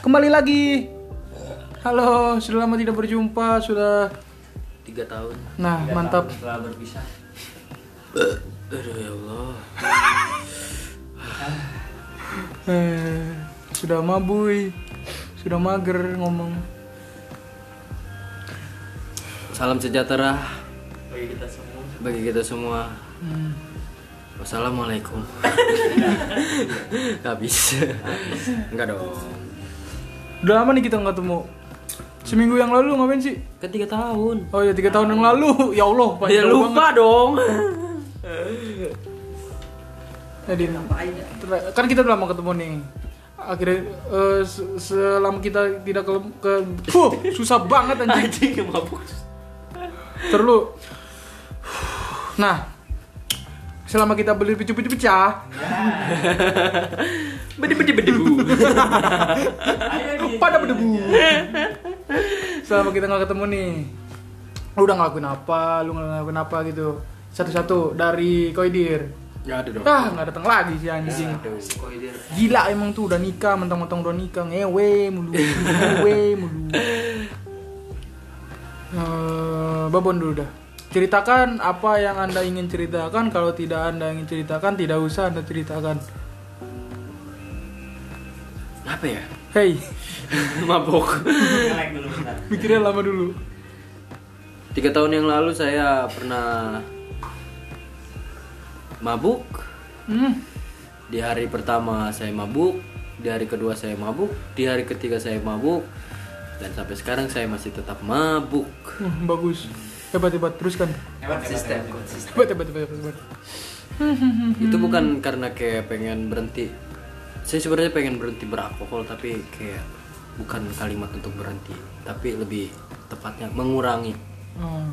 Kembali lagi. Halo, sudah lama tidak berjumpa, sudah. tiga tahun Nah, mantap. setelah berpisah aduh ya Allah Eh, sudah mabui, sudah mager ngomong. salam sejahtera bagi kita semua bagi kita semua Hmm. wassalamualaikum habis enggak dong Udah lama nih kita nggak ketemu. Seminggu yang lalu ngapain sih? kan tiga tahun Oh ya tiga tahun yang lalu. Ya Allah, ya lupa banget. dong ter- kan kita udah lama ketemu nih. Akhirnya se- selama kita tidak ke, ke Fuh, susah banget anjing. anjing mabuk Terlalu. Nah, selama kita beli picu-picu pecah, bedi bedi bedi bu pada berdebu. selama kita nggak ketemu nih, lu udah ngelakuin apa, lu ngelakuin apa gitu. Satu-satu dari Koidir. nggak ada dong Ah, nggak datang lagi si anjing. Gila emang tuh udah nikah, mentang-mentang udah nikah, ngewe mulu, ngewe mulu. Eh, Babon dulu dah. Ceritakan apa yang anda ingin ceritakan. Kalau tidak anda ingin ceritakan, tidak usah anda ceritakan. apa ya Hey, bentar mikirnya lama dulu. tiga tahun yang lalu saya pernah mabuk Hmm, di hari pertama saya mabuk di hari kedua saya mabuk di hari ketiga saya mabuk dan sampai sekarang saya masih tetap mabuk uh, bagus. Hebat hebat teruskan. hebat konsisten Hebat hebat hebat hebat. itu bukan karena kayak pengen berhenti saya sebenarnya pengen berhenti beralkohol tapi kayak bukan kalimat untuk berhenti tapi lebih tepatnya mengurangi Oh.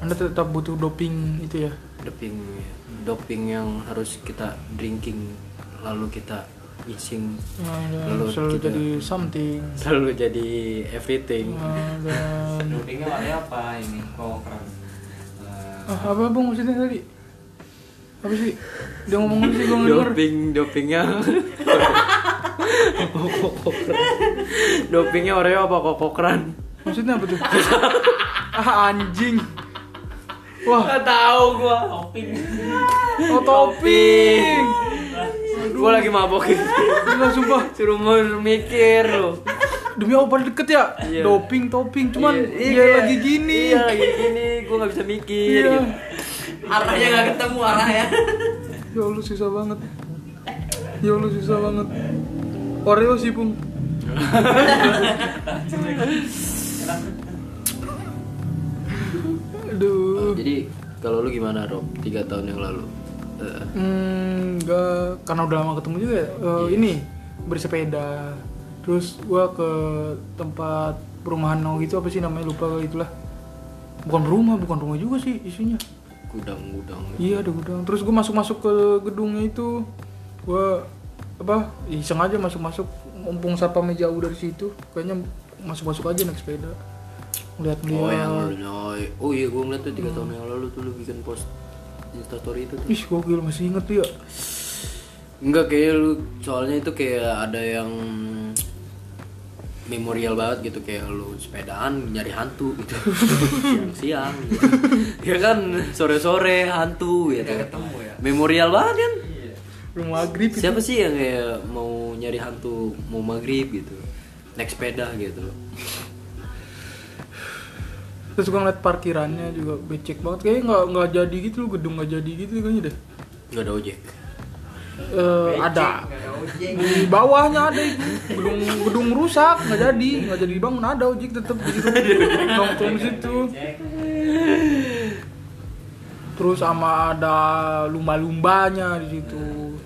Anda tetap butuh doping itu ya. doping doping yang harus kita drinking lalu kita mixing Nah, Lalu selalu kita- jadi something. lalu jadi everything. Ah, dan dopingnya warnanya apa ini? Kok Eh, Ah, apa bang maksudnya tadi? Apa sih? Dia ngomong apa sih gue doping dopingnya. Dopingnya Oreo apa? Kokokran Maksudnya apa tuh? ah anjing. Wah, Gak tahu gua. Topping oh topping. Gua lagi mabok Gila sumpah. suruh mikir lu Demi apa pada deket ya? Iya. Doping, topping. Cuman Iya, dia iya. lagi gini. iya lagi gini gua nggak bisa mikir Iya. gitu. arahnya nggak ketemu arahnya Ya Allah susah banget. Ya Allah susah banget. Oreo sih pung. Aduh. jadi kalau lu gimana Rob tiga tahun yang lalu Eh, Hmm, enggak, karena udah lama ketemu juga. ya. Eh, Iya. Ini bersepeda. Terus gua ke tempat perumahan no gitu apa sih namanya lupa itulah. Bukan rumah, bukan rumah juga sih isinya. gudang-gudang Iya ada gudang. Terus gua masuk-masuk ke gedungnya itu. Gua apa? Iseng aja masuk-masuk. Mumpung satpamnya jauh dari situ, kayaknya masuk-masuk aja naik sepeda. Lihat-lihat. oh yang oh, iya gua ngeliat tuh tiga tahun yang lalu tuh lu bikin post instastory itu tuh. Ih, gokil masih inget tuh ya. Enggak kayak lu soalnya itu kayak ada yang memorial banget gitu kayak lu sepedaan nyari hantu gitu. Siang-siang gitu. ya kan sore-sore hantu gitu ketemu ya? Memorial banget kan? Belum maghrib itu. siapa sih yang kayak mau nyari hantu mau maghrib gitu naik sepeda gitu Terus gua ngeliat parkirannya juga becek banget. Kayaknya nggak nggak jadi gitu loh, gedung nggak jadi gitu kayaknya deh. nggak ada ojek. Eh, ada. di bawahnya ada itu. gedung gedung rusak nggak jadi. Nggak jadi dibangun ada ojek tetep di situ. Nongkrong di situ. Terus sama ada lumba-lumbanya di situ.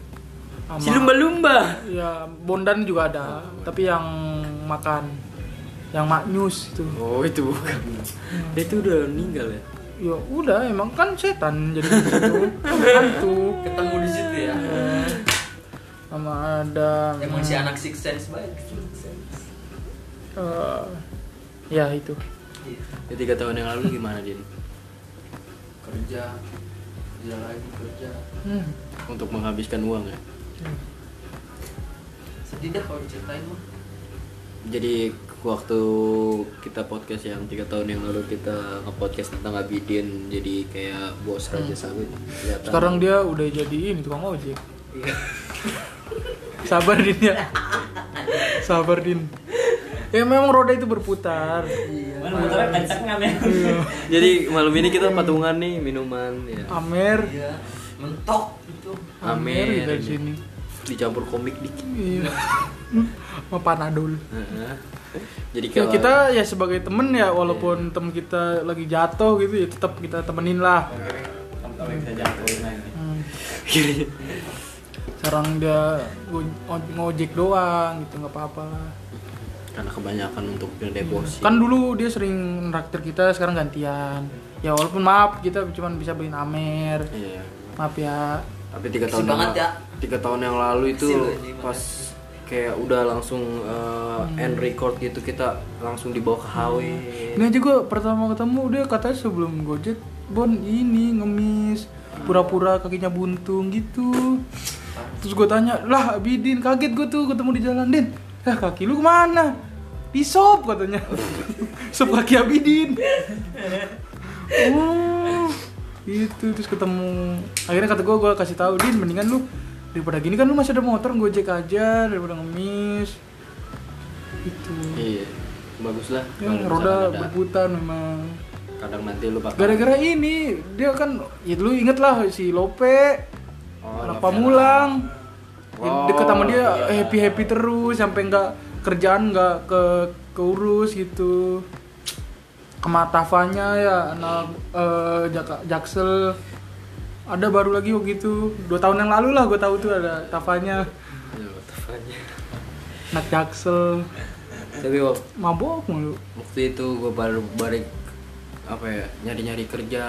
Sama si lumba-lumba? Ya bondan juga ada. Tapi yang makan yang maknyus itu. Oh itu bukan. Dia itu udah meninggal ya? Ya udah emang kan setan jadi di situ. Hantu ketemu di situ ya? Eh, sama ada emang si anak six sense banget eh, ya itu. Ya tiga tahun yang lalu gimana din kerja. Kerja lagi kerja. Hmm. untuk menghabiskan uang ya? Sedih dah kalau diceritain mah jadi waktu kita podcast yang tiga tahun yang lalu kita nge-podcast tentang Abidin jadi kayak bos Raja Sawit kelihatan Sekarang dia udah jadi ini tukang ojek. Iya. Sabar Din ya. Sabar Din. Ya memang roda itu berputar. mana motornya kenceng kan ya Iya. jadi malam ini kita patungan nih minuman ya Amer. iya mentok gitu Amer Amer dari ini. sini. dicampur komik dikit Iya. Sama Panadol. Heeh. jadi Ya kalau kita ya sebagai temen ya walaupun temen kita lagi jatuh gitu ya tetap kita temenin lah. kamu bisa jatuhin lagi Hmm. Sekarang dia go- oj- ngojek doang gitu nggak apa-apa karena kebanyakan untuk deposit Kan dulu dia sering nraktir kita, sekarang gantian. Ya walaupun maaf kita cuma bisa beliin Amer. iya Maaf ya. tapi tiga tahun yang, ya. tiga tahun yang lalu itu pas kayak udah langsung uh, end record gitu kita langsung dibawa ke HW Ini aja gue pertama ketemu dia katanya sebelum gojek Bon ini ngemis pura-pura kakinya buntung gitu. Terus gue tanya lah Bidin kaget gue tuh ketemu di jalan Din. Lah kaki lu ke mana? Di sop katanya. Sop kaki Abidin. Oh itu terus ketemu. Akhirnya kata gue gue kasih tahu Din mendingan lu daripada gini kan lu masih ada motor gojek aja daripada ngemis. Itu iya bagus lah. Ya, kalau roda ada. berputar memang. Kadang nanti lu bakal gara-gara ini dia kan ya lu inget lah si Lope Oh, anak Pamulang. Ya, Oh, deket sama dia iya. happy happy terus sampai nggak kerjaan nggak ke keurus gitu. Kematafanya ya anak eh, Jak- Jaksel ada baru lagi waktu itu. Dua tahun yang lalu lah gue tahu tuh ada Tafanya Ya, the fuck-nya. anak Jaksel. Tapi wak- mabok mulu. waktu itu gue baru balik apa ya nyari-nyari kerja.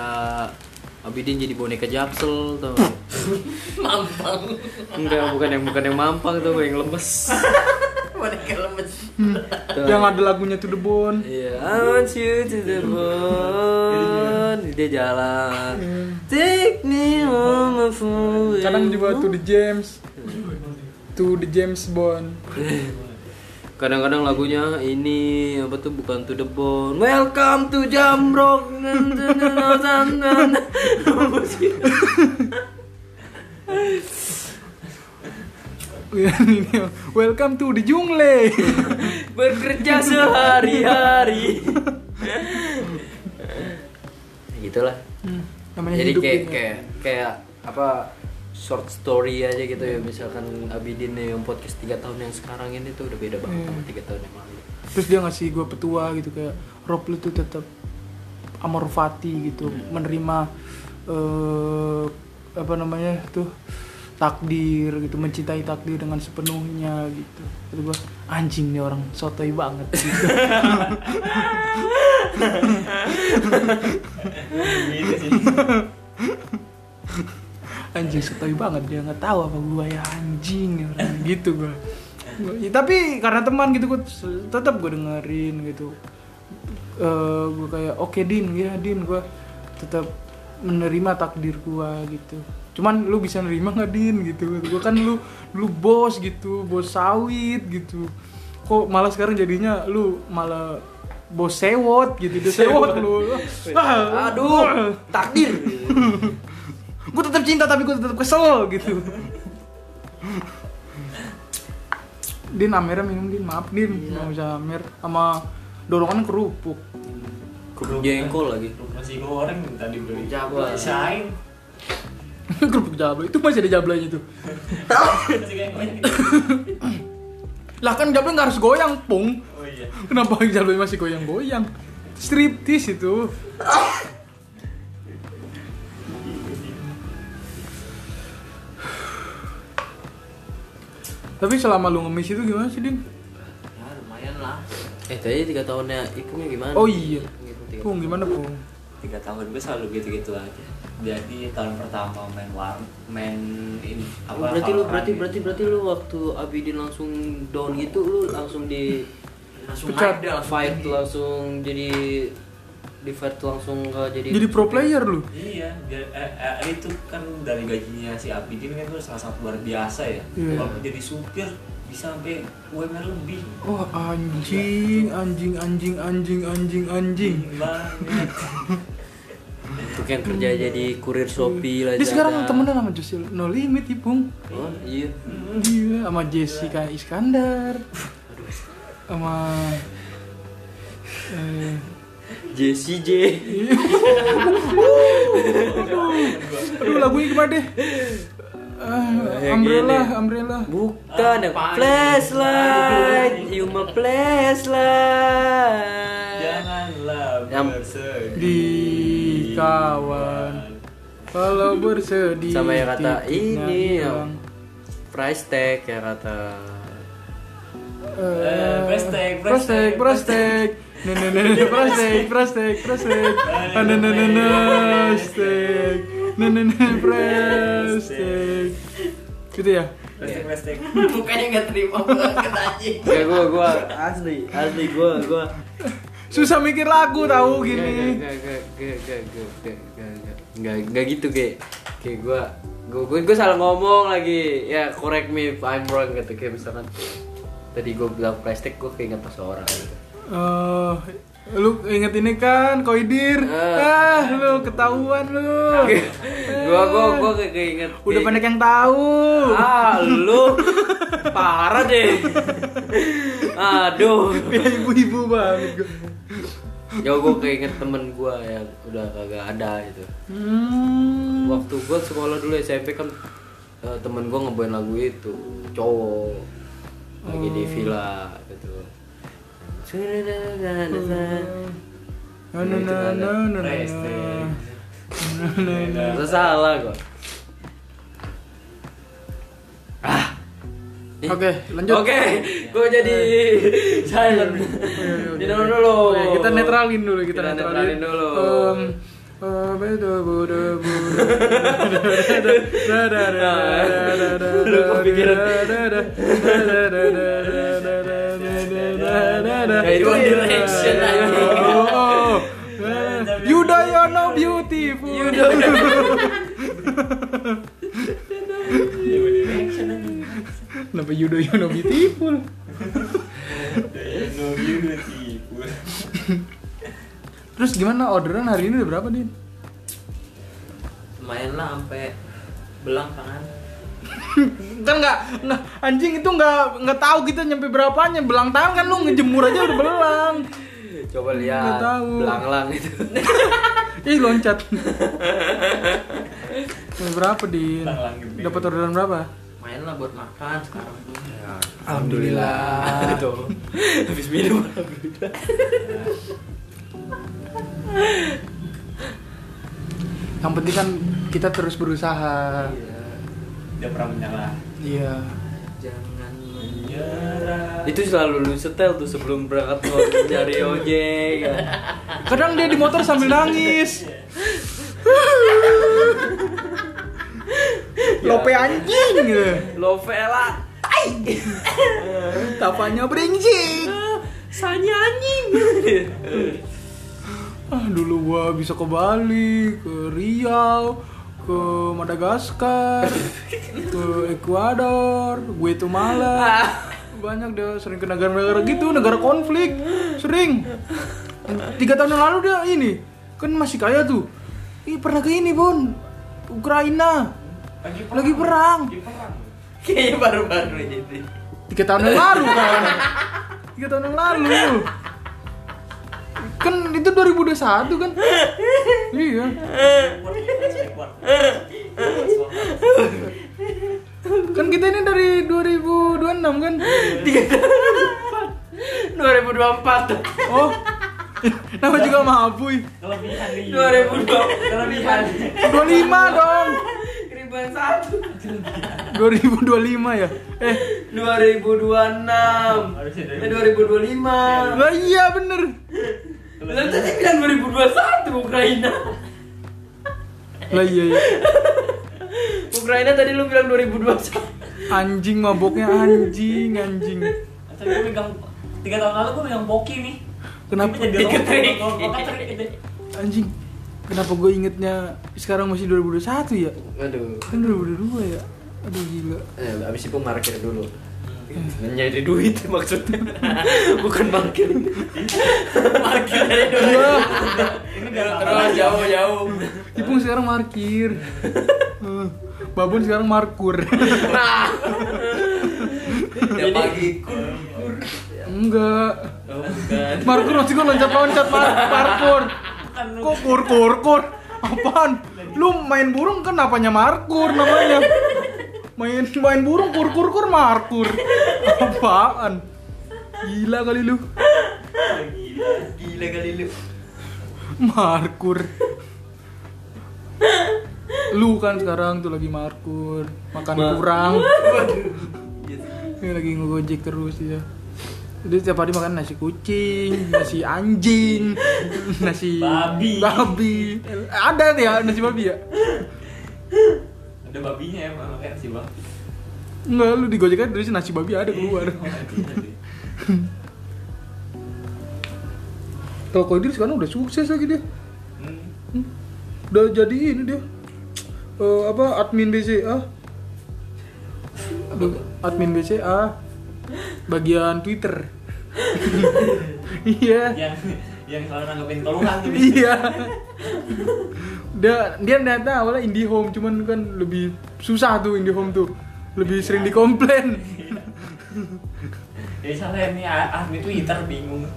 Abidin jadi boneka jaksel tuh. Mampang. Enggak bukan yang bukan yang mampang tuh yang lemes boneka lemes Tuh. yang ada lagunya to the bone Iya, I want you to the bone. Dia jalan. Take me home for kadang juga to the James to the James Bond Kadang-kadang lagunya ini apa tuh bukan to the bone. Welcome to Jamrock. ini welcome to the jungle Bekerja sehari-hari. Gitulah. namanya Jadi hidup kayak ini. kayak kayak apa short story aja gitu ya misalkan Abidin nih yang podcast 3 tahun yang sekarang ini tuh udah beda banget sama 3 tahun yang lalu. terus dia ngasih gue petua gitu kayak Rob lu tuh tetap amor fati gitu menerima eh apa namanya tuh takdir gitu mencintai takdir dengan sepenuhnya gitu. Kata gue anjing nih orang sotoy banget. Gitu. anjing sotoy banget dia nggak tahu apa gue ya anjing orang gitu gue Ya, tapi karena teman gitu gue tetap gue dengerin gitu. Eh gue kayak oke din ya din. Gue tetap menerima takdir gue gitu cuman lu bisa nerima nggak din? Gitu. Gue kan lu lu bos gitu bos sawit gitu. Kok malah sekarang jadinya lu malah bos sewot gitu dia sewot lu. Ah, Aduh, takdir. gue tetap cinta tapi gue tetap kesel gitu. Din Amernya minum Din. Maaf Din. Nggak bisa Amer sama dorongan kerupuk. Kerupuk jengkol lagi. nasi goreng tadi beli. Sisain. kerupuk jabla itu masih ada jablanya tuh. Lah kan jabla nggak harus goyang pung. Oh iya. Kenapa jablanya masih goyang-goyang striptis itu. Tapi selama lu ngemis itu gimana sih Din? ya lumayan lah. Eh tadi tiga tahunnya Ipungnya gimana? Oh iya. Gitu, Pung gimana Pung? tiga tahun gue selalu gitu-gitu aja jadi tahun pertama main war main ini Oh, berarti lu berarti gitu. berarti berarti lu waktu Abidin langsung down gitu lu langsung di langsung Pecat. langsung fight tinggi. langsung jadi divert langsung ke jadi Jadi pro player lu. Iya, dia, eh, eh, itu kan dari gajinya si Abidin kan itu sangat sangat luar biasa ya. Iya. Walaupun jadi supir bisa sampai UMR lebih. Oh anjing, anjing, anjing, anjing, anjing, anjing. Banget. untuk yang kerja jadi kurir Shopee lah Dia sekarang temenan sama Josil No Limit Ipung. oh iya Iya, sama Jessica Iskandar. Sama eh, Jessie J aduh lagunya gimana deh? Ah, Yang umbrella, ini. umbrella. bukan yang Apaan? flashlight you my flashlight Janganlah bersedih. Di kawan. Kalau bersedih. Sama yang kata, ini hilang. price tag ya kata Eh, price tag, price price tag, tag, price tag. Price tag, price tag, price tag. Price tag. Nah, price tag. Gitu ya? Plastik, plastik. Bukannya nggak terima banget anjing. Gak gua gua asli asli gua gua. Susah mikir lagu tahu Gak gini. gak gak gak gak gak gak gak gak gak gitu kayak kayak gua gua gua, gua salah ngomong lagi ya correct me if I'm wrong gitu kayak misalkan tadi gua bilang plastik gua keinget pas orang gitu. Eh, lu inget ini kan Koidir? Eh. Ah, lu ketahuan lu. gua gua gua kayak keinget Udah banyak yang tahu. ah lu parah deh aduh Ya ibu-ibu banget. gua. ya gue keinget temen gue yang udah kagak ada gitu Hmm. waktu gue sekolah dulu SMP kan eh, temen gue ngebawain lagu itu cowok lagi di villa gitu Salah ah Ih. Oke, lanjut. Oke, gue jadi silent. Minum dulu. Kita netralin dulu, kita, netralin, dulu. Eh, bedo, ada. Ya, itu iya. One Direction lagi. oh, Yuda you're no beautiful. Yuda Kenapa Yudo you're no beautiful? No beautiful. Terus gimana? Orderan hari ini udah berapa, Din? Lumayan lah sampai belang tangan. kan nggak nggak anjing itu nggak nggak tahu kita nyampe berapanya belang tangan kan lu ngejemur aja udah belang Coba Nggak lihat belang-lang itu. ih loncat Nah, berapa di dapat orderan berapa Main lah buat makan sekarang tuh. alhamdulillah Tuh. Habis minum. yang penting kan kita terus berusaha Iya. Dia pernah menyerah. iya Jangan menyerah. itu selalu lu setel tuh sebelum berangkat mau nyari ojek. ya. kadang dia di motor sambil nangis lope anjing gitu. Lovela. tapanya brengsek Sanya anjing. ah dulu gua bisa ke Bali ke Riau ke Madagaskar ke Ekuador Guatemala banyak dia sering ke negara-negara gitu negara konflik sering. Tiga tahun yang lalu dia ini kan masih kaya tuh. Ih pernah ke ini Bon Ukraina. Lagi lagi perang. Lagi perang. Kayaknya baru-baru ini. tiga tahun yang lalu kan. Tiga tahun yang lalu kan itu 2021 kan iya kan kita ini dari 2026 kan 2024. oh nama juga Mahapuy Kelebihan nih. 2020. Kelebihan. 25 dong Ribuan satu. 2025 ya eh 2026. Harusnya dari- Eh 2025. lah iya bener Lah tadi bilang 2021 Ukraina. lah iya ya Ukraina tadi lu bilang 2021. anjing maboknya anjing anjing Tapi gue megang tiga tahun lalu gue megang poki nih. Kenapa? Jadi gitu. anjing kenapa gue ingetnya sekarang masih 2021 ya Aduh. kan 2022 ya aduh gila Eh, abis itu parkir dulu. Nyari duit maksudnya. Bukan parkir. parkir dari duit. Iya. Ini Terus jauh jauh. Ipung sekarang markir Eh, Babon sekarang markur Ya pagi. enggak Oh, bukan. markur masih gue loncat-loncat mar parkur kok kur kur kur apaan lu main burung kan apanya markur namanya main main burung kur kur kur markur apaan gila kali lu Gila kali lu. markur lu kan sekarang tuh lagi markur makan Ma- kurang. Ini lagi ngegojek terus ya jadi setiap hari makan nasi kucing, nasi anjing, nasi Babi. babi. Ada ya nasi babi ya? Ada babinya emang kayak si babi. Enggak, lu di Gojek aja terus nasi babi ada keluar. Kalau Kodir sekarang udah sukses lagi dia. Hmm. Hmm. Udah jadi ini dia. Eh, apa admin BCA? Admin BCA. Bagian Twitter. Iya. Yang yang selalu nanggepin keluhan tuh. Iya. Dia dia ternyata awalnya IndiHome cuman kan lebih susah tuh IndiHome tuh. Lebih sering dikomplain. Jadi salah ini admin Twitter bingung.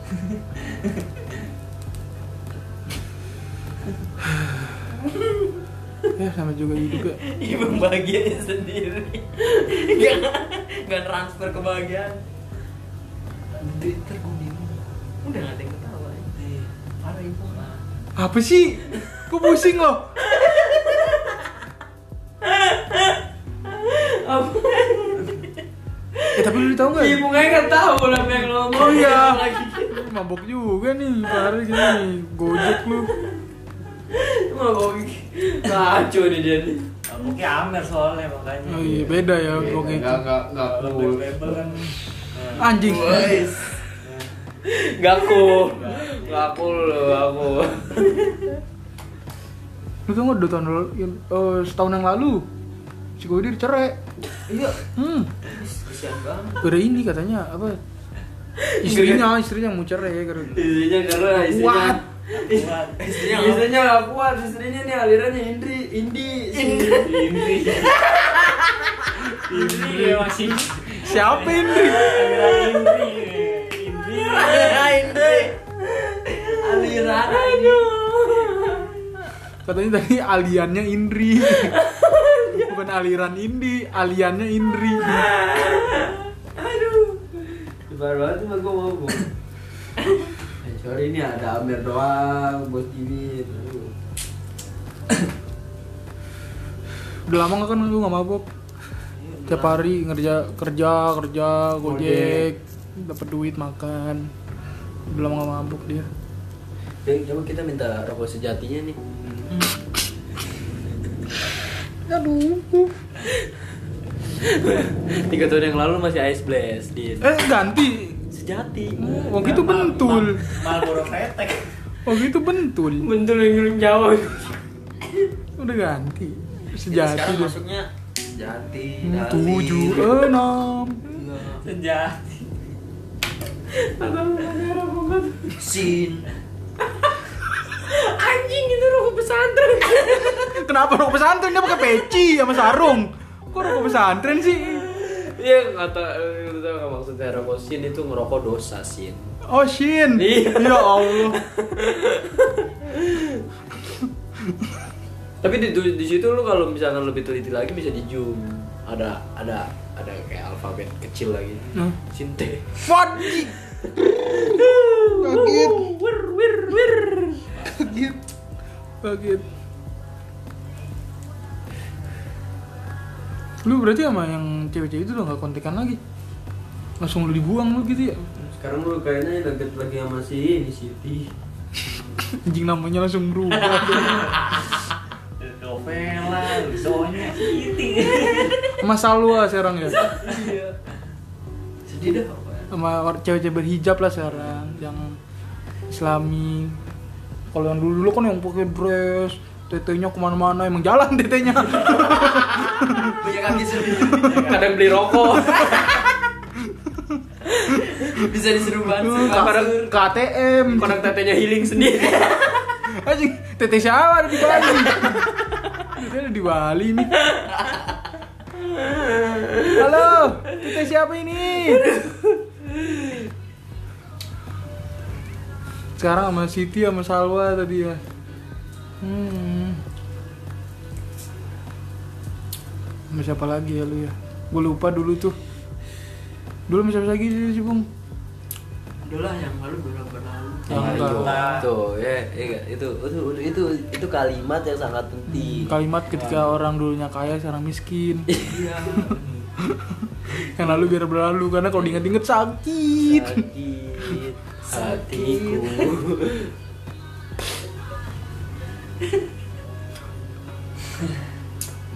ya sama juga hidup ya. Ibu bahagianya sendiri. Gak, gak transfer kebahagiaan. Twitter gue bingung. Udah gak ada yang ketawa. Parah ibu. Apa sih? Kok pusing loh? Eh tapi lu tau gak? Ibu gak tahu apa yang lo ngomong. Oh iya. Lagi. Mabok juga nih, parah gini Gojek lu Mabok. Ngaco nih dia nih. Oke Amer soalnya makanya. Oh iya, beda ya oke Gak, gak, gak Kalau cool. label kan. Anjing. Gak cool. Gak cool lo aku. Lu tau gak dua tahun lalu, yang- eh, setahun yang lalu Si Godir cerai Iya. Hmm, gara ini katanya apa Istrinya, istrinya mau cerai karena Istrinya karena istrinya What? Kuat. Istrinya istrinya gak kuat, istrinya nih alirannya Indri, Indi, Indri. Indri ya masih. Siapa Indri? Indri. Indri. Indri, aliran, aduh. Katanya tadi aliannya Indri Bukan aliran Indi, aliannya Indri Aduh. Baru banget cuma gue ngomong. Eh, sorry ini ada Amer doang, bos. Aduh. Udah lama gak kan lu gak mabok? Tiap hari ngerja kerja kerja gojek dapat duit makan udah lama gak mabuk dia coba kita minta rokok sejatinya nih. Aduh Tiga tahun yang lalu masih Ice Blast di eh ganti sejati. waktu itu bentul Marlboro kretek. waktu itu bentul Bentul yang Jawa. udah ganti Jadi sejati sekarang masuknya sejati. Hmm, tujuh enam Sejati. Sin. Pesantren. kenapa rokok pesantren dia pakai peci sama sarung kok rokok pesantren sih Iya kata itu tau nggak maksudnya rokok sin itu ngerokok dosa sin. oh shin Iya. ya allah Tapi di, di situ lu kalau misalkan lebih teliti lagi bisa di zoom. Ada ada ada kayak alfabet kecil lagi. Nah. Sinte. Wadi. Kaget. Wir wir wir. Kaget. Kaget. Lu berarti sama yang cewek-cewek itu udah gak kontekan lagi? Langsung lu dibuang lu gitu ya? Sekarang lu kayaknya deket lagi sama si ini Siti. Anjing namanya langsung berubah. Novela, Sonya, Siti. sama Salwa sekarang ya? Iya. Sedih dah apa? Sama cewek-cewek berhijab lah sekarang Yang islami Kalau yang dulu dulu kan yang pakai dress, tetenya ke mana-mana emang jalan tetenya. punya kaki sendiri kadang beli rokok bisa disuruh bantu kadang ke ATM. kadang tetenya healing sendiri Anjing, tete siapa ada di Bali? Tete ada di Bali nih. Halo, tete siapa ini? Sekarang sama Siti sama Salwa tadi ya. Hmm. Sama siapa lagi ya lu ya? Gue lupa dulu tuh. Dulu sama siapa lagi sih, Bung? Udah lah yang lalu udah berlalu. Yang enggak. itu, tuh ya, ya, itu, itu itu itu kalimat yang sangat penting Kalimat ketika orang dulunya kaya sekarang miskin. Iya. yang lalu biar berlalu karena kalau diinget-inget sakit sakit hatiku.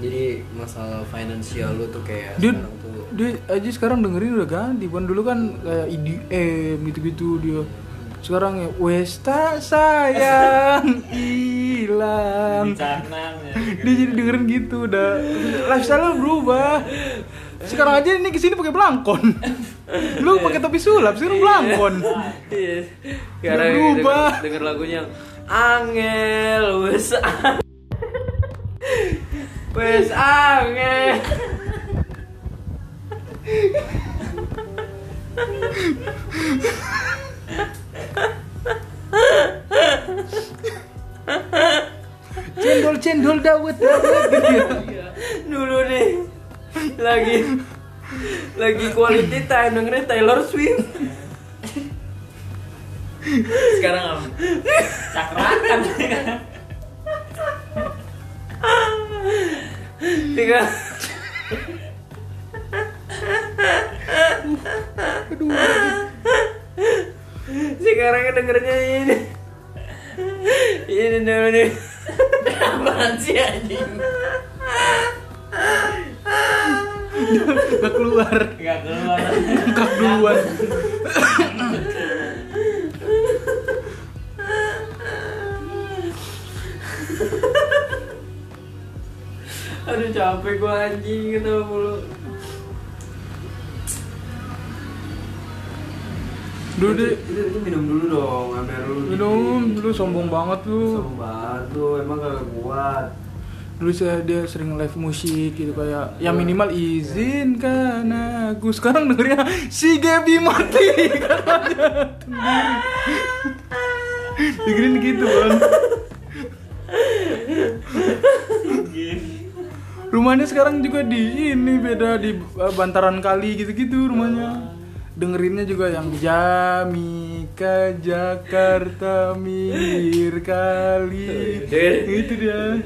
Jadi masalah finansial lu tuh kayak dia sekarang tuh dia aja sekarang dengerin udah ganti. Bukan dulu kan kayak EDM gitu-gitu dia sekarang ya Westa sayang hilang. Ya. dia jadi dengerin gitu udah. Lifestyle berubah sekarang aja ini ke sini pakai belangkon. Lu pakai topi sulap sekarang belangkon. Iya. Karena berubah. denger, denger lagunya Angel wes wes angel. Cendol cendol dawet dawet. Gitu ya dulu nih lagi lagi quality time dengerin Taylor Swift Sekarang apa? Cakrakan. tiga sekarang dengernya ini ini dulu nih Apaan sih anjing? Gak keluar. Enggak keluar. Bengkak duluan aduh capek gua anjing kenapa mulu? Dulu deh itu, itu minum dulu dong ambil dulu minum dulu sombong banget lu. Sobat lu. Emang gak kuat dulu saya dia sering live musik gitu kayak ya minimal izinkan aku. Sekarang dengernya si Gaby mati. Katanya dengerin gitu kan rumahnya sekarang juga di ini beda di uh, bantaran kali gitu-gitu rumahnya. Dengerinnya juga yang Jamika Jakarta minggir kali. Itu dia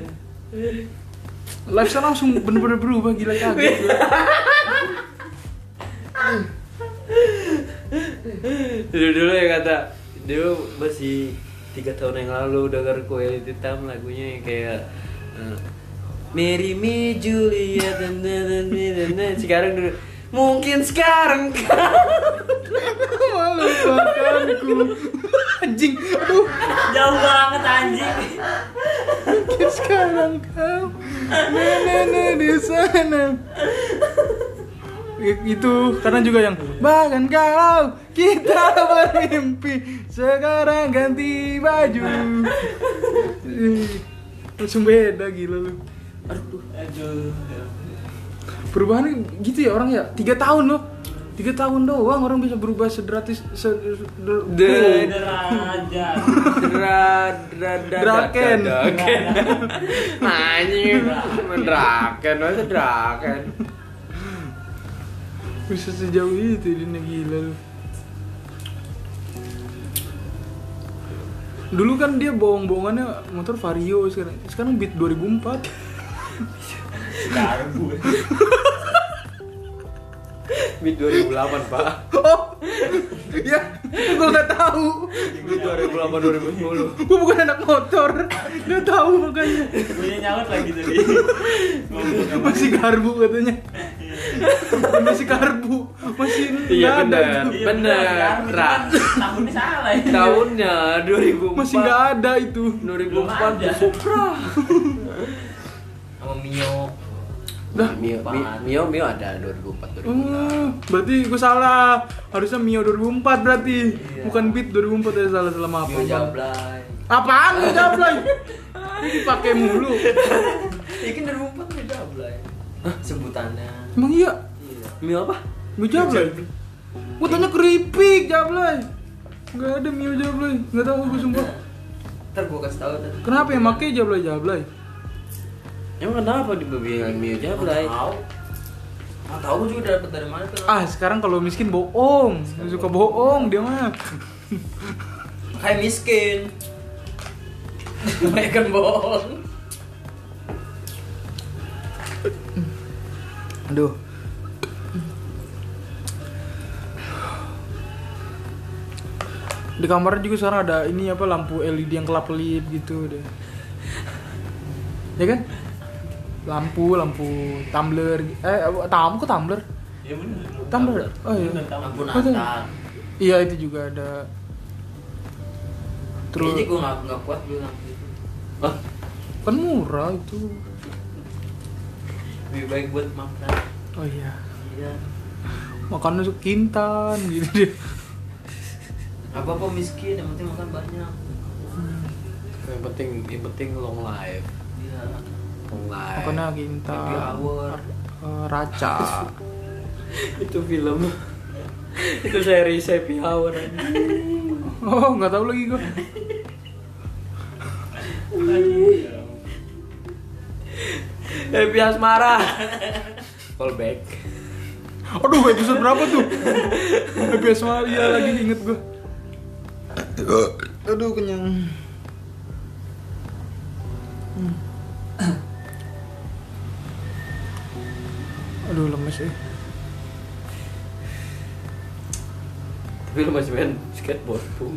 lifestyle langsung bener-bener berubah gila kaget dulu dulu ya kata dulu masih tiga tahun yang lalu denger kue hitam lagunya yang kayak eh, Mary Me Julia dan dan dan. Sekarang dulu mungkin sekarang. Malu makanku anjing aduh. Jauh banget anjing. mungkin sekarang kau. Nenek di sana. Itu karena juga yang bahkan kalau kita bermimpi sekarang ganti baju. Langsung beda gila lu. Aduh. Aduh. Perubahannya gitu ya orang ya. Tiga tahun loh. Tiga tahun doang orang bisa berubah sederhatis se, der- De- Derajat. dra dra dra Draken. draken. Anjing. Draken. Masa draken? Bisa sejauh itu dia gila lu. Dulu kan dia bohong-bohongannya motor Vario sekarang sekarang Beat 2004 Garbu. mid 2008 pak oh ya gue nggak tahu mid 2008 2010 gue bukan anak motor nggak tahu makanya Gue nyaut lagi tadi. Masih garbu katanya masih karbu masih Iya. Iya, Bener, kan? Ra. Tahunnya salah ya. Tahunnya 2004. masih nggak ada itu 2004 ada. Supra. Sama Mio. Dah. Mio, Mi- Mio, Mio ada 2004 2005. Oh, berarti gue salah. Harusnya Mio 2004 berarti. Iya. Bukan Beat 2004 ya salah selama apa? Mio? Jablay. Apaan Mio Jablay? Ini dipakai mulu. Iya kan 2004 Mio Jablay. Sebutannya. Emang iya? Iya. Mio apa? Mio Jablay. Gue tanya keripik Jablay. Enggak ada Mio Jablay. Enggak tahu gue sumpah. Ntar gua kasih tahu. Kenapa yang make Jablay Jablay? Emang kenapa dibilang Mio Jablay? Tahu. Nggak tahu juga dapat dari mana tuh. Ah, sekarang kalau miskin bohong. Suka bohong dia mah. Kayak miskin. Mereka bohong. Aduh. Di kamar juga sekarang ada ini apa lampu LED yang kelap-kelip gitu deh. Ya kan? Lampu, lampu tumbler. Eh, tamu kok tumbler? Iya bener. Tumbler. Oh iya. Lampu. Natal. Iya, itu juga ada. Terus Kayaknya gua nggak nggak kuat beli lampu itu. Hah? kan murah itu. Lebih baik buat makan. Oh iya. Iya. Makannya tuh kintan gitu deh. Apa apa miskin, yang penting makan banyak. Yang penting, yang penting long life. Iya. Kintan. Happy hour. eh, raca. itu film. itu seri Happy Hour. Oh, nggak tahu lagi gua. Happy Asmara. Callback. Aduh, episode berapa tuh? Episode Maria lagi inget gua. Aduh, kenyang. Aduh, lemes eh. Tapi lu masih main skateboard tuh.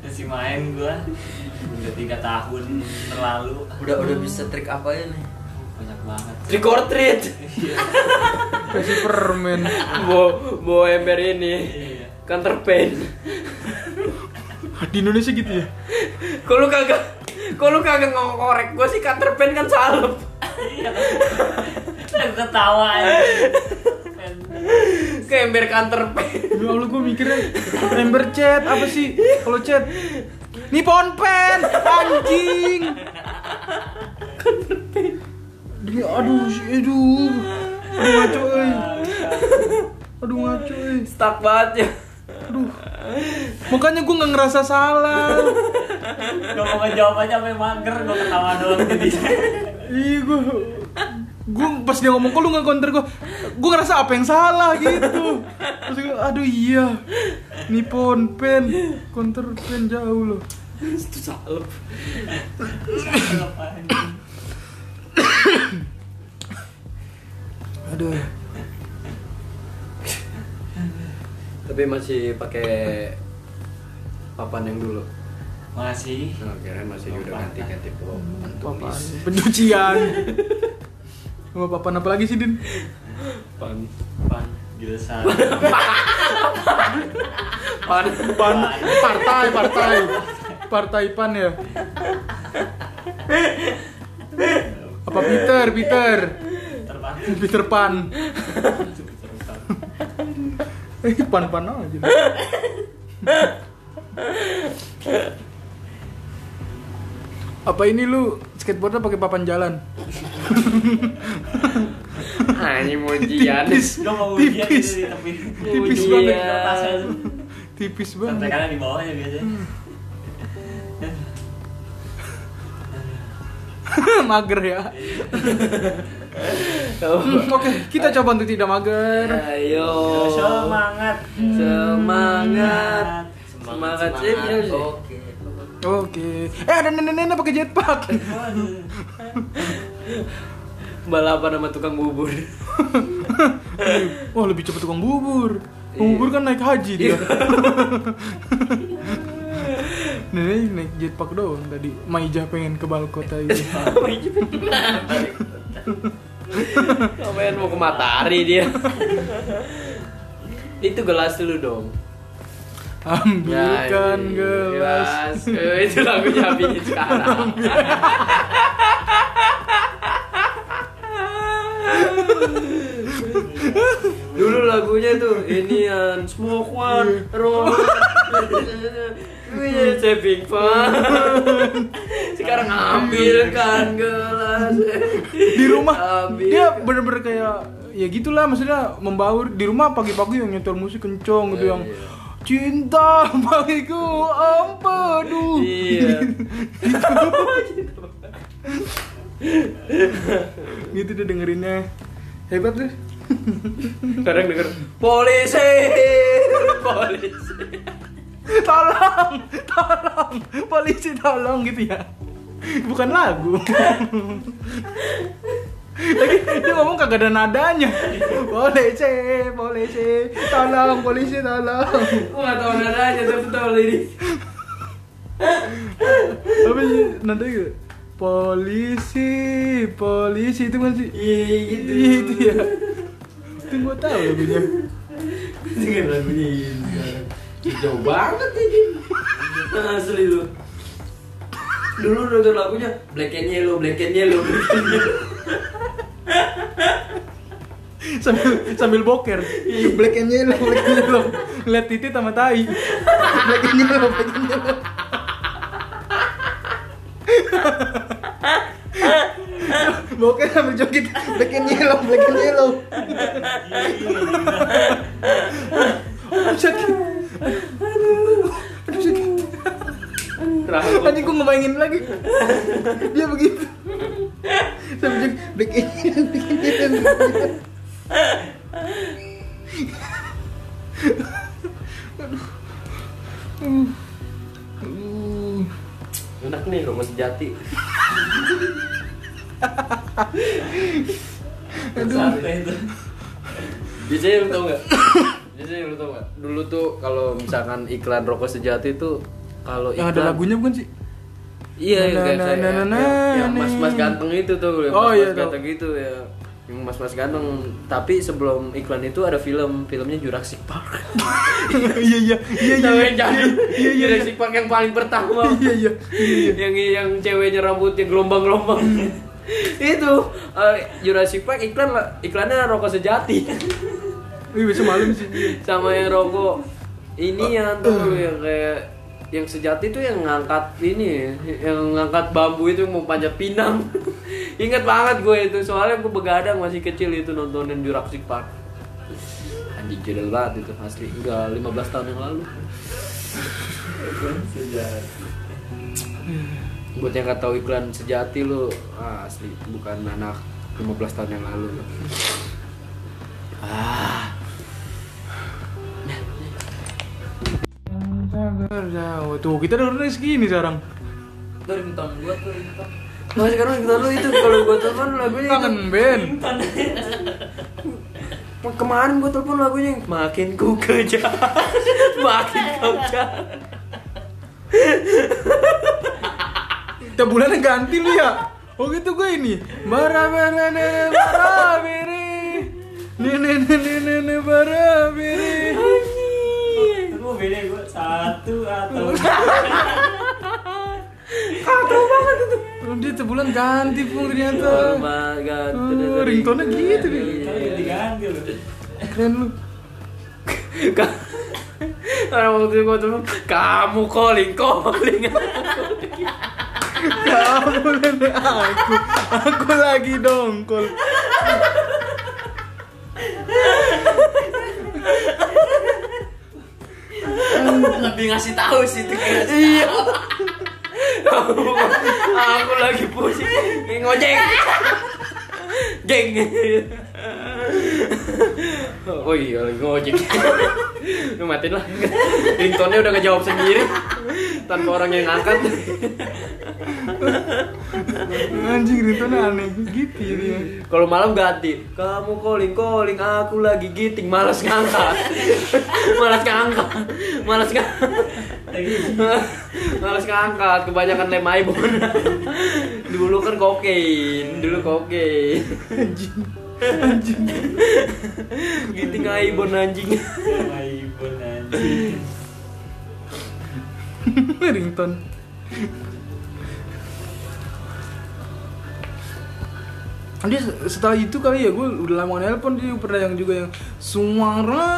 Masih main gua. Udah tiga tahun berlalu. Udah udah bisa trik apa ya nih? Banyak banget. Trick or treat. Kasih permen. Bo, bo ember ini. Iya. Counter pain. Di Indonesia gitu ya? Kok lu kagak lu kagak ngorek gua sih counter pain kan salep. Iya. Aku ketawa aja. Ke ember pain. Ya Allah, gua mikirnya ember chat apa sih? Kalau chat Nippon pen, anjing. Demi aduh, aduh. Aduh ngaco euy. Aduh ngaco euy. Stuck banget ya. Aduh. Makanya gue nggak ngerasa salah. Gak mau ngejawab aja sampai mager, gue ketawa doang jadi. Iya gue gue pas dia ngomong kok lu nggak counter gue gue ngerasa apa yang salah gitu. Terus gue aduh iya. Nippon pen. Counter pen jauh loh. Itu salep. aduh. Tapi masih pakai papan yang dulu. Masih. Nah, kirain masih udah ganti-ganti papan papan tulis. pencucian sama papan apa lagi sih din Pan. Pan Gilsan. Pan. pan partai partai partai pan ya apa Peter Peter Terpan. Peter Pan eh pan pan aja apa ini lu skateboardnya pakai papan jalan Anjing mau ujian. tipis Gue mau ujian tipis gitu tepi. tipis banget tipis banget kanan di bawahnya biasanya. mager ya Hmm, oke kita coba untuk tidak mager Ayo. Semangat. Semangat. Semangat sih. Oke. oke eh ada nenek-nenek pakai jetpack. Balapan sama tukang bubur. wah lebih cepat tukang bubur tukang bubur kan naik haji dia nenek naik jetpack doang tadi Maijah pengen ke balkota itu Ngapain mau ke matahari dia? itu gelas dulu dong. Ambilkan ini gelas. Eh, itu lagunya Abi sekarang. Dulu lagunya tuh ini yang smoke one, roll. Ini saving fun. Sekarang ambilkan gelas. Di rumah Ambil. dia bener-bener kayak ya gitulah maksudnya membaur di rumah pagi-pagi yang nyetel musik kenceng gitu Iya, yang iya. Cinta bagiku ampadu Iya. gitu deh dengerinnya. Hebat deh Kadang denger polisi, polisi. tolong tolong polisi tolong gitu ya. Bukan lagu lagi dia ngomong kagak ada nadanya polisi polisi tolong polisi tolong Gue gak tau nadanya tapi tau lirik. apa sih nadanya gitu polisi polisi itu kan sih Iya gitu. Iya, itu ya itu gua tahu lagunya Dengar lagunya ini. Jauh banget ini. Asli lu. Dulu denger lagunya Black and Yellow, Black and Yellow, Black and Yellow. sambil sambil boker. Black and yellow black and yellow. Ngeliat titit sama tai. Black and yellow black and yellow. Boker sambil joget. Black and yellow black and yellow. Aduh sakit aduh aduh sakit. Anjing gue ngebayangin lagi. Dia begitu Yellow Uh. Enak nih rumah sejati. Santai itu. Biasanya lu tau gak? Biasanya lu tau gak? Dulu tuh kalau misalkan iklan rokok sejati tuh kalau Yang ada iklan- lagunya bukan sih? Iya, kayak na, kayak na, na, yang- na, yang nih. mas-mas ganteng itu tuh, yang Oh, mas-mas iya, tahu. ganteng gitu ya. Yang mas-mas ganteng, tapi sebelum iklan itu ada film, filmnya Jurassic Park. Iya iya iya iya iya jadi iya iya iya Jurassic Park yang paling pertama. iya iya iya yang yang ceweknya rambutnya gelombang-gelombang. itu eh, Jurassic Park iklan iklannya rokok sejati. Wih besok malam sih Sama yang rokok ini yang tuh yang kayak yang sejati tuh yang ngangkat ini yang ngangkat bambu itu mau panjat pinang. Ingat banget gue itu soalnya gue begadang masih kecil itu nontonin Jurassic Park. Anjing jadul banget itu asli. Udah 15 tahun yang lalu. Sejati. buat yang nggak tahu iklan sejati lu ah, asli. Bukan anak 15 tahun yang lalu. Ah Oh, tuh kita udah udah segini sekarang. Itu ringtone gua tuh ringtone. Nah sekarang kita lu itu kalau gue telepon lagunya kangen Ben. Kemarin gue telepon lagunya Makin ku kejar Makin kau jahat tiap bulannya ganti lu ya. Oh gitu gue ini. Bara bara bara bere nene nene nene bara bere Beda gua satu atau Oh, dia sebulan ganti pun ternyata. Oh, ringtone gitu. Tapi ganti-ganti loh. keren lu. Karena waktu itu gue telepon Kamu calling calling. Kamu nenek aku. Aku lagi dongkol Lebih ngasih tahu sih itu kayak Iya. Aku lagi pusing Ngojek Geng. Oh iya lagi ngojek. Lu matiin lah. Ringtone-nya udah ngejawab sendiri. Tanpa orang yang ngangkat. Anjing ringtone aneh gitu ya Kalau malam ganti. Kamu calling calling. Aku lagi giting. Malas ngangkat. Malas ngangkat. Malas ngangkat Malas ngangkat Kebanyakan lem iPhone dulu kan kokain dulu kokain. Anjing anjing gitu ngaibon anjing. iPhone anjing. Ringtone dia setelah itu kali ya gue udah lama nelpon dia pernah yang juga yang suara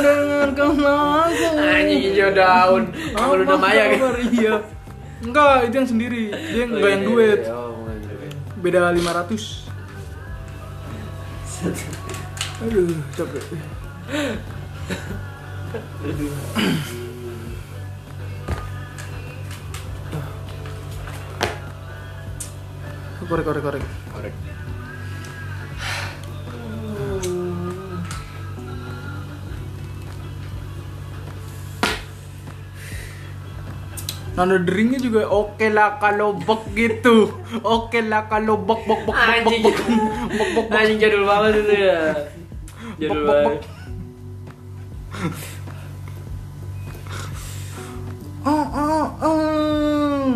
dengan kenangan anjing hijau daun. Apa lu namanya kan? iya. Enggak itu yang sendiri. Dia enggak yang duet oh bukan duet beda 500 aduh capek. Korek korek korek Nada deringnya juga oke lah kalau bek gitu. Oke lah kalau bek bek bek bek Anjing. bek bek bek bek anjing jadul banget itu ya. Jadul Bok, bok, banget Oh oh oh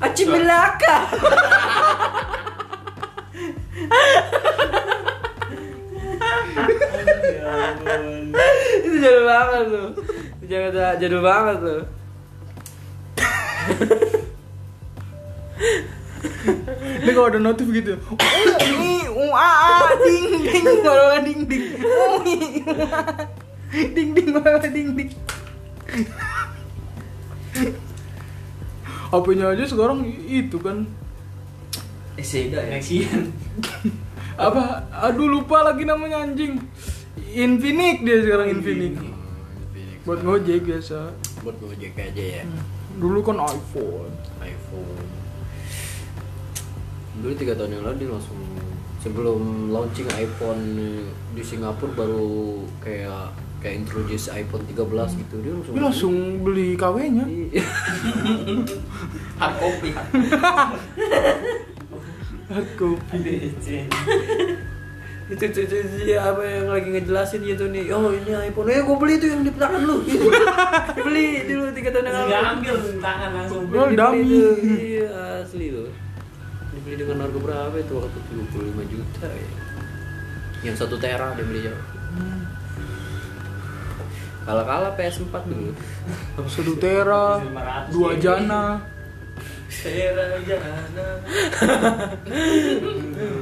Aci belaka itu jadul banget tuh. Jangan jadul banget tuh Ini kalau ada notif gitu Oh ini uh, ah, ah, ding ding malah ding ding Oh uh, ah. Ding ding malah ding ding HP-nya aja sekarang itu kan eh Seda ya Nexian apa aduh lupa lagi namanya anjing Infinix dia sekarang Infinix buat ngojek biasa buat gojek aja ya dulu kan iPhone. iPhone. Dulu tiga tahun yang lalu dia langsung sebelum launching iPhone di Singapura baru kayak kayak introduce iPhone 13 gitu. Dia langsung dia langsung beli KW-nya Iya. hard copy. Hard copy itu itu itu dia apa yang lagi ngejelasin gitu nih. Oh ini iPhone. Eh gue beli tuh yang di tangan lu. Gitu. beli dulu tiga tahun yang lalu nggak ambil tangan langsung. Dummy. tuh, iya asli loh. Dibeli dengan harga berapa itu? Waktu 75 juta ya. Yang satu tera dia beli jauh. Kalah kalah PS4 dulu. Satu tera 500 dua ya. jana. Sera jana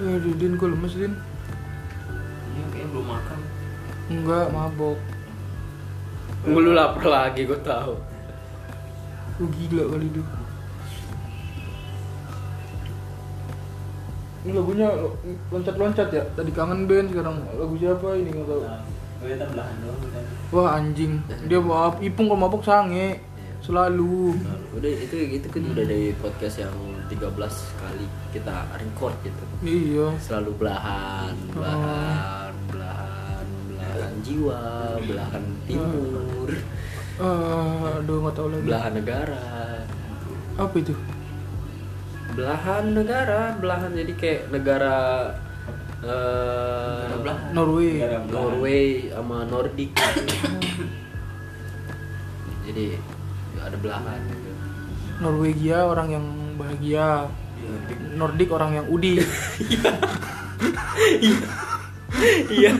Aduh, Din, gue lemes, Din. Iya kayaknya belum makan. Enggak, mabok. Lu lapar lagi gue tahu. Lu gila kali itu Ini lagunya lo- loncat-loncat ya? Tadi kangen band, sekarang lagu siapa ini nggak tahu. Nah, gue belahan doang. Wah anjing, dia bawa ipung kalau mabok sange. Selalu. Udah itu itu kan udah dari podcast yang 13 kali kita record gitu. Iya. Selalu belahan belahan belahan belahan jiwa belahan timur. Ah, Aduh, nggak tahu lagi. Belahan negara. Apa itu? belahan negara belahan jadi kayak negara eh, Negara belahan. Norway. Negara. Norway sama Nordic. Jadi ada belahan. Gitu. Norwegia orang yang bahagia. Nordik orang yang udi. Iya.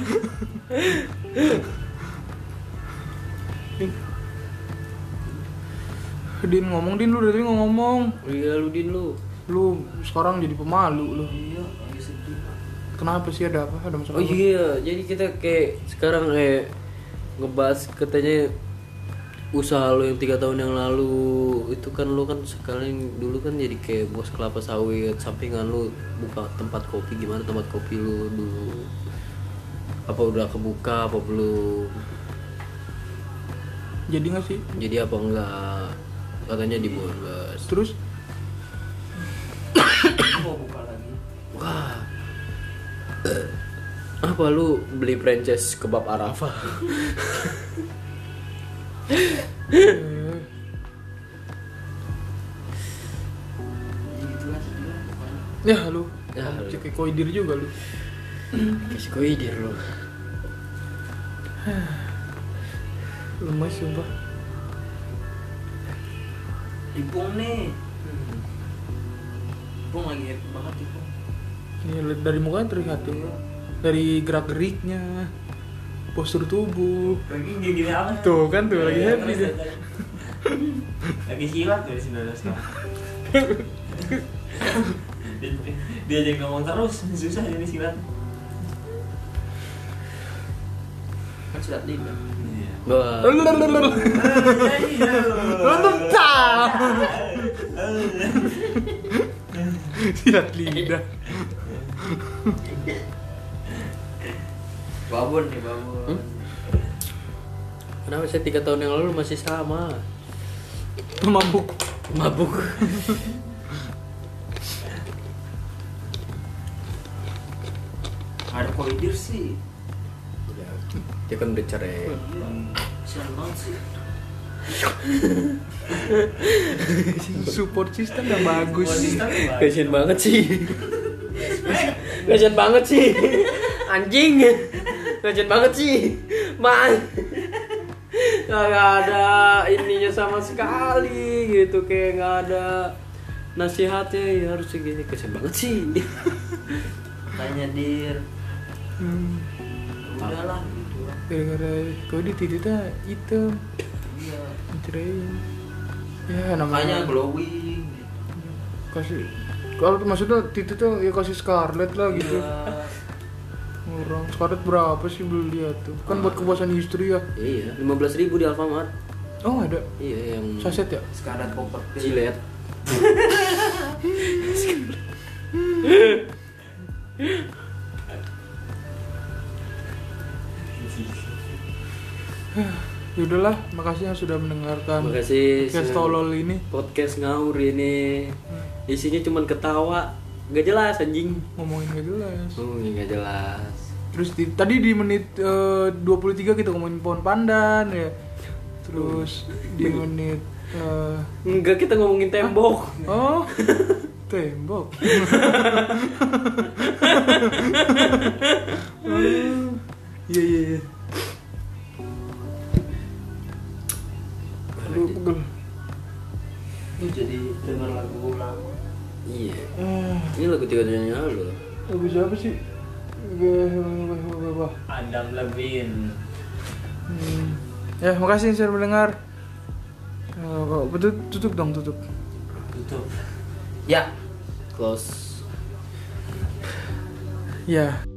Din ngomong Din lu dari tadi ngomong. Iya lu din lu. Lu sekarang jadi pemalu lu. Iya, sedih. Kenapa sih ada apa? Ada masalah Oh iya, jadi kita kayak sekarang kayak ngebahas katanya usaha lo yang tiga tahun yang lalu itu kan lo kan sekarang dulu kan jadi kayak bos kelapa sawit sampingan lo buka tempat kopi gimana tempat kopi lo dulu? Apa udah kebuka apa belum? Jadi nggak sih? jadi apa enggak katanya di bonus Terus Mau buka lagi. wah. Apa lu beli franchise kebab Arafah ya lu Ya, lu. cek koidir juga lu. Kasih koidir lo lemes sumpah. Ipung nih. Ipung lagi happy banget Ipung. Iya, lihat dari mukanya terlihat tuh dari gerak geriknya postur tubuh Lagi gini apa? tuh kan tuh lagi Iya, happy terus, dia terus. Lagi silat tuh di 19 tahun. dia, aja ngomong terus susah jadi silat. kan silat lidah Iya. Silat lidah Babon nih babon. Hmm? Kenapa saya tiga tahun yang lalu masih sama mabuk mabuk? Ada kolidir sih. Udah, dia kan udah cerai. Sial banget sih. support system yang bagus Kasian banget sih. Kasian banget sih. Anjing. Kasian banget sih. Man. Gak ada ininya sama sekali gitu kayak nggak ada nasihatnya ya harus segini kasian banget sih. Tanya dir. Hmm, Udahlah gitu. gara-gara kau di titiknya hitam Iya. dicerain ya namanya glowing. gitu. kasih kalau maksudnya titik tuh ya kasih scarlet lah gitu Iya. Orang scarlet berapa sih beli dia tuh? Kan buat kepuasan istri ya. Iya, 15.000 ribu di Alfamart. oh ada? Iya, yang saset ya? Scarlet Popper Pill. Jilet. ya udahlah makasih yang sudah mendengarkan Makasih podcast tolol ini. Podcast ngaur ini. Isinya cuman ketawa. Gak jelas anjing. Ngomongin gak jelas. Oh ini gak jelas terus di- tadi di menit eh, 23 kita ngomongin pohon pandan ya. Terus di menit eh, enggak kita ngomongin tembok. Oh tembok? Oh, iya iya iya. Aduh, pegel. Jadi denger lagu ulang. iya. Ah, ini lagu tiga tahun yang lalu. Lagu siapa sih? Adam Levine. Hmm. Ya, makasih yang sudah mendengar. Kok betul tutup dong, tutup. Tutup. Ya. close Ya.